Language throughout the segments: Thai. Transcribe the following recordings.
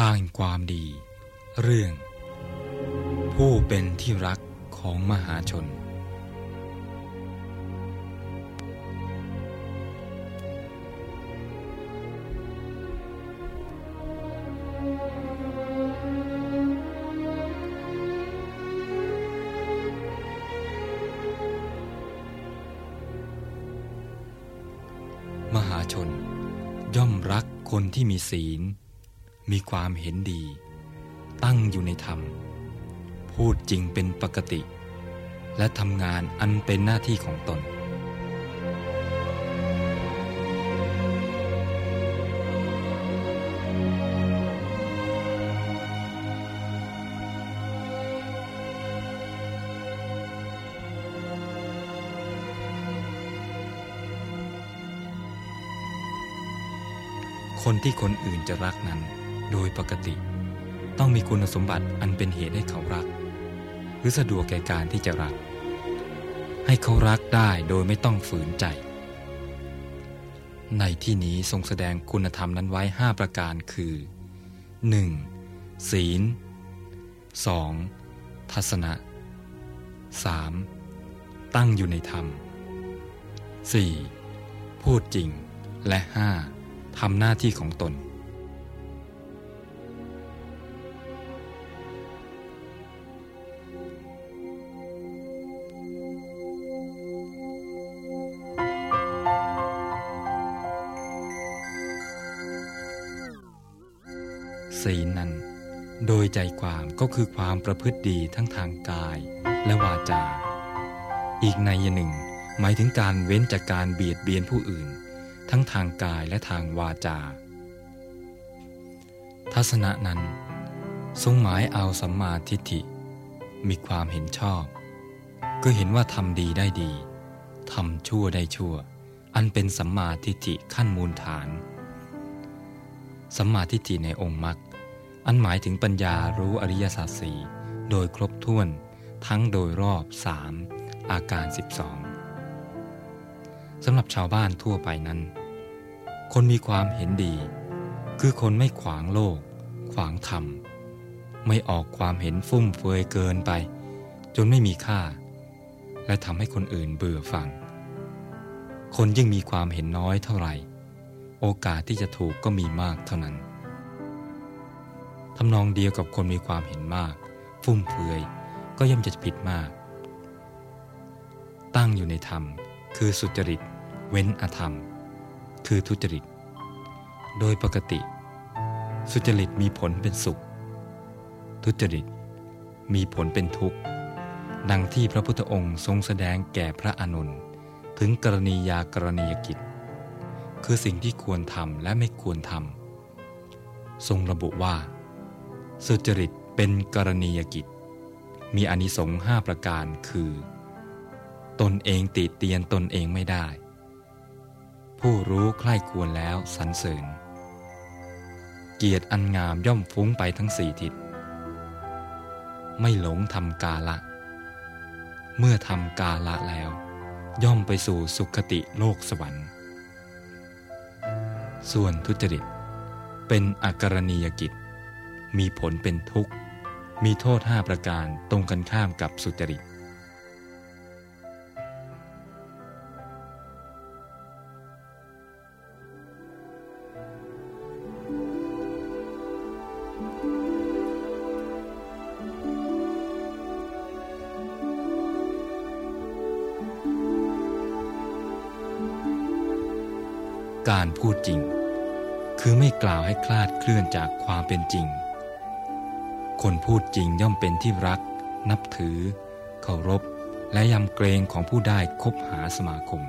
ทางความดี เรื่อง ผู้เป็นที่รักของมหาชน มหาชน ย่อมรักคนที่มีศีล มีความเห็นดี ตั้งอยู่ในธรรม พูดจริงเป็นปกติ และทำงานอันเป็นหน้าที่ของตน คนที่คนอื่นจะรักนั้น โดยปกติ ต้องมีคุณสมบัติอันเป็นเหตุให้เขารัก หรือสะดวกแก่การที่จะรัก ให้เขารักได้โดยไม่ต้องฝืนใจ ในที่นี้ทรงแสดงคุณธรรมนั้นไว้ 5 ประการคือ 1. ศีล 2. ทัศนะ 3. ตั้งอยู่ในธรรม 4. พูดจริงและ 5. ทำหน้าที่ของตน ศีลนั้น โดยใจความก็คือความประพฤติดีทั้งทางกายและวาจา อีกในยหนึ่ง หมายถึงการเว้นจากการเบียดเบียนผู้อื่น ทั้งทางกายและทางวาจา ทัศนะนั้น ทรงหมายเอาสัมมาทิฏฐิ มีความเห็นชอบ ก็เห็นว่าทำดีได้ดีทำชั่วได้ชั่ว อันเป็นสัมมาทิฏฐิขั้นมูลฐาน สัมมาทิฏฐิในองค์มรรค อันหมายถึงปัญญารู้อริยสัจสี่โดยครบถ้วนทั้งโดยรอบสามอาการ 12สำหรับชาวบ้านทั่วไปนั้น คนมีความเห็นดี คือคนไม่ขวางโลก ขวางธรรม ไม่ออกความเห็นฟุ่มเฟือยเกินไป จนไม่มีค่า และทำให้คนอื่นเบื่อฟัง คนยิ่งมีความเห็นน้อยเท่าไหร่ โอกาสที่จะถูกก็มีมากเท่านั้น ทำนองเดียวกับคนมีความเห็นมาก ฟุ่มเฟือย ก็ย่อมจะผิดมาก ตั้งอยู่ในธรรม คือสุจริต เว้นอธรรม คือทุจริต โดยปกติ สุจริตมีผลเป็นสุข ทุจริตมีผลเป็นทุกข์ ดังที่พระพุทธองค์ทรงแสดงแก่พระอนุนถึงกรณียากรณียกิจ คือสิ่งที่ควรทำและไม่ควรทำทรงระบุว่า สุจริตเป็นกรณียกิจ มีอนิสงส์ห้าประการคือ ตนเองติเตียนตนเองไม่ได้ ผู้รู้ใคร่ควรแล้วสรรเสริญ เกียรติอันงามย่อมฟุ้งไปทั้งสี่ทิศ ไม่หลงทำกาละ เมื่อทำกาละแล้ว ย่อมไปสู่สุขติโลกสวรรค์ ส่วนทุจริต เป็นอากรณียกิจ มีผลเป็นทุกข์ มีโทษห้าประการตรงกันข้ามกับสุจริต การพูดจริง คือไม่กล่าวให้คลาดเคลื่อนจากความเป็นจริง คนพูดจริงย่อมเป็นที่รัก นับถือ เคารพ และยำเกรงของผู้ได้คบหาสมาคม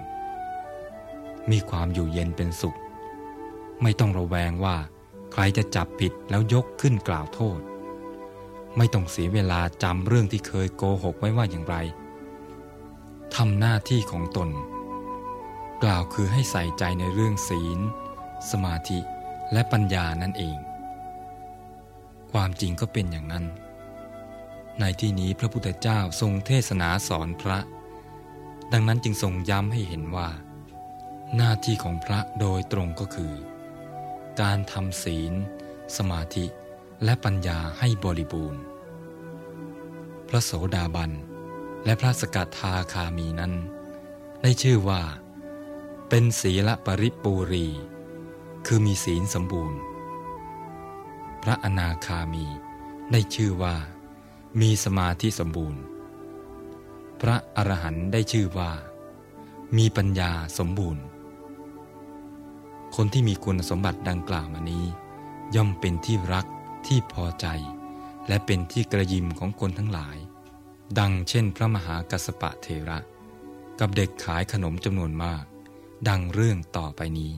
มีความอยู่เย็นเป็นสุข ไม่ต้องระแวงว่าใครจะจับผิดแล้วยกขึ้นกล่าวโทษ ไม่ต้องเสียเวลาจำเรื่องที่เคยโกหกไว้ว่าอย่างไรทำหน้าที่ของตน กล่าวคือให้ใส่ใจในเรื่องศีล สมาธิและปัญญานั่นเอง ความจริงก็เป็นอย่างนั้น ในที่นี้พระพุทธเจ้าทรงเทศนาสอนพระ ดังนั้นจึงทรงย้ำให้เห็นว่า หน้าที่ของพระโดยตรงก็คือ การทำศีล สมาธิและปัญญาให้บริบูรณ์ พระโสดาบัน และพระสกทาคามีนั้น ได้ชื่อว่า เป็นศีลปริปูรี คือมีศีลสมบูรณ์ พระอนาคามี ได้ชื่อว่า มีสมาธิสมบูรณ์ พระอรหันต์ได้ชื่อว่า มีปัญญาสมบูรณ์ คนที่มีคุณสมบัติดังกล่าวมานี้ ย่อมเป็นที่รักที่พอใจ และเป็นที่กระยิมของคนทั้งหลาย ดังเช่นพระมหากัสปะเทระ กับเด็กขายขนมจำนวนมาก ดังเรื่องต่อไปนี้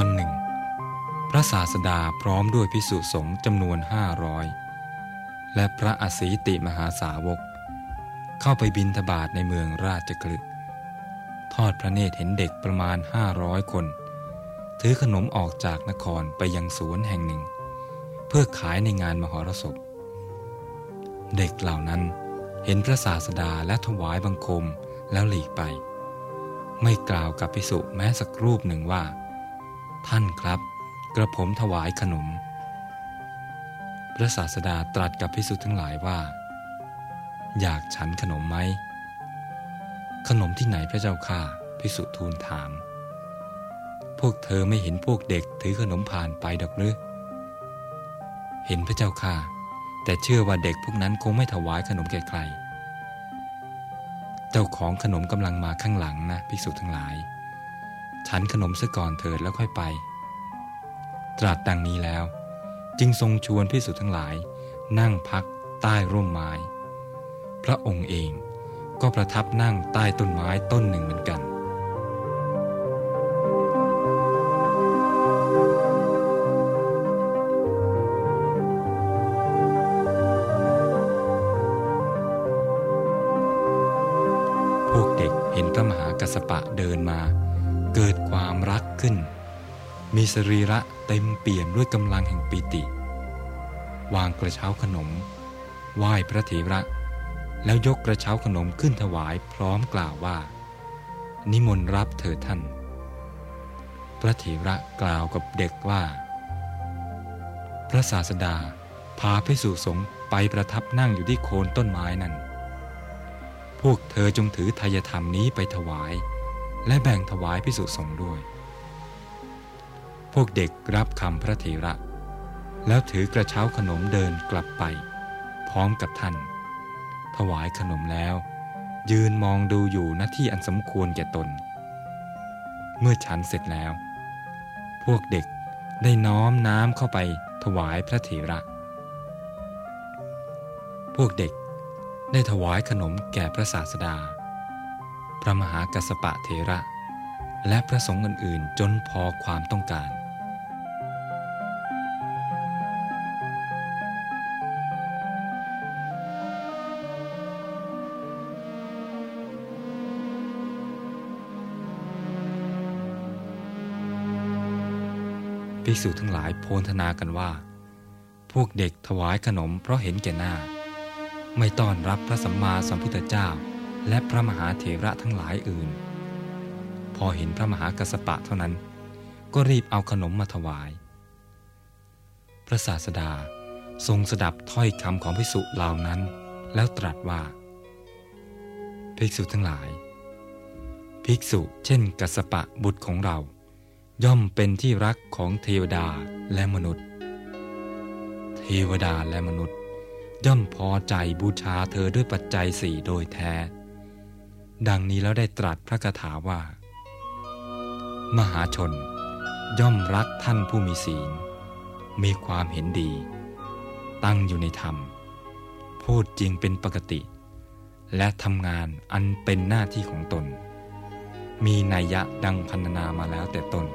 วันหนึ่ง พระศาสดาพร้อมด้วยพิสุสงฆ์จำนวนห้าร้อยและพระอสีติมหาสาวก เข้าไปบินทบาทในเมืองราชกฤห์ทอดพระเนตรเห็นเด็กประมาณห้าร้อยคน ถือขนมออกจากนครไปยังสวนแห่งหนึ่ง เพื่อขายในงานมหรสพ เด็กเหล่านั้นเห็นพระศาสดาและถวายบังคมแล้วหลีกไป ไม่กล่าวกับพิสุแม้สักรูปหนึ่งว่า ท่านครับ กระผมถวายขนม พระศาสดาตรัสกับพิสุทั้งหลายว่า อยากฉันขนมไหม ขนมที่ไหนพระเจ้าข้าพิสุทูลถาม พวกเธอไม่เห็นพวกเด็กถือขนมผ่านไปดอกหรือเห็นพระเจ้าข้าแต่เชื่อว่าเด็กพวกนั้นคงไม่ถวายขนมแก่ใคร เจ้าของขนมกำลังมาข้างหลังนะภิกษุทั้งหลาย ฉันขนมซะก่อนเถิดแล้วค่อยไป ตรัสดังนี้แล้ว จึงทรงชวนพิสุทั้งหลาย นั่งพักใต้ร่มไม้ พระองค์เองก็ประทับนั่งใต้ต้นไม้ต้นหนึ่งเหมือนกัน พวกเด็กเห็นพระมหากัสปะเดินมา เกิดความรักขึ้น มีสรีระเต็มเปี่ยมด้วยกำลังแห่งปิติ วางกระเช้าขนม ไหว้พระเถระ แล้วยกกระเช้าขนมขึ้นถวายพร้อมกล่าวว่า นิมนต์รับเถิดท่าน พระเถระกล่าวกับเด็กว่า พระศาสดาพาพิสุสงไปประทับนั่งอยู่ที่โคนต้นไม้นั้นพวกเธอจงถือทายธรรมนี้ไปถวาย และแบ่งถวายพิสุสงฆ์ด้วย พวกเด็กรับคำพระเถระ แล้วถือกระเช้าขนมเดินกลับไป พร้อมกับท่าน ถวายขนมแล้ว ยืนมองดูอยู่หน้าที่อันสมควรแก่ตน เมื่อฉันเสร็จแล้ว พวกเด็กได้น้อมน้ำเข้าไปถวายพระเถระ พวกเด็กได้ถวายขนมแก่พระศาสดา พระมหากัสปะเทระ และพระสงฆ์อื่นๆ จนพอความต้องการ ภิกษุทั้งหลายโพนธนากันว่า พวกเด็กถวายขนมเพราะเห็นแก่หน้า ไม่ต้อนรับพระสัมมาสัมพุทธเจ้า และพระมหาเถระทั้งหลายอื่น พอเห็นพระมหากัสปะเท่านั้น ก็รีบเอาขนมมาถวาย พระศาสดาทรงสดับถ้อยคำของภิกษุเหล่านั้น แล้วตรัสว่า ภิกษุทั้งหลาย ภิกษุเช่นกัสปะบุตรของเรา ย่อมเป็นที่รักของเทวดาและมนุษย์ เทวดาและมนุษย์ย่อมพอใจบูชาเธอด้วยปัจจัยสี่โดยแท้ ดังนี้แล้วได้ตรัสพระคาถาว่า มหาชน ย่อมรักท่านผู้มีศีล มีความเห็นดี ตั้งอยู่ในธรรม พูดจริงเป็นปกติ และทำงานอันเป็นหน้าที่ของตน มีนัยยะดังพันนามาแล้วแต่ต้น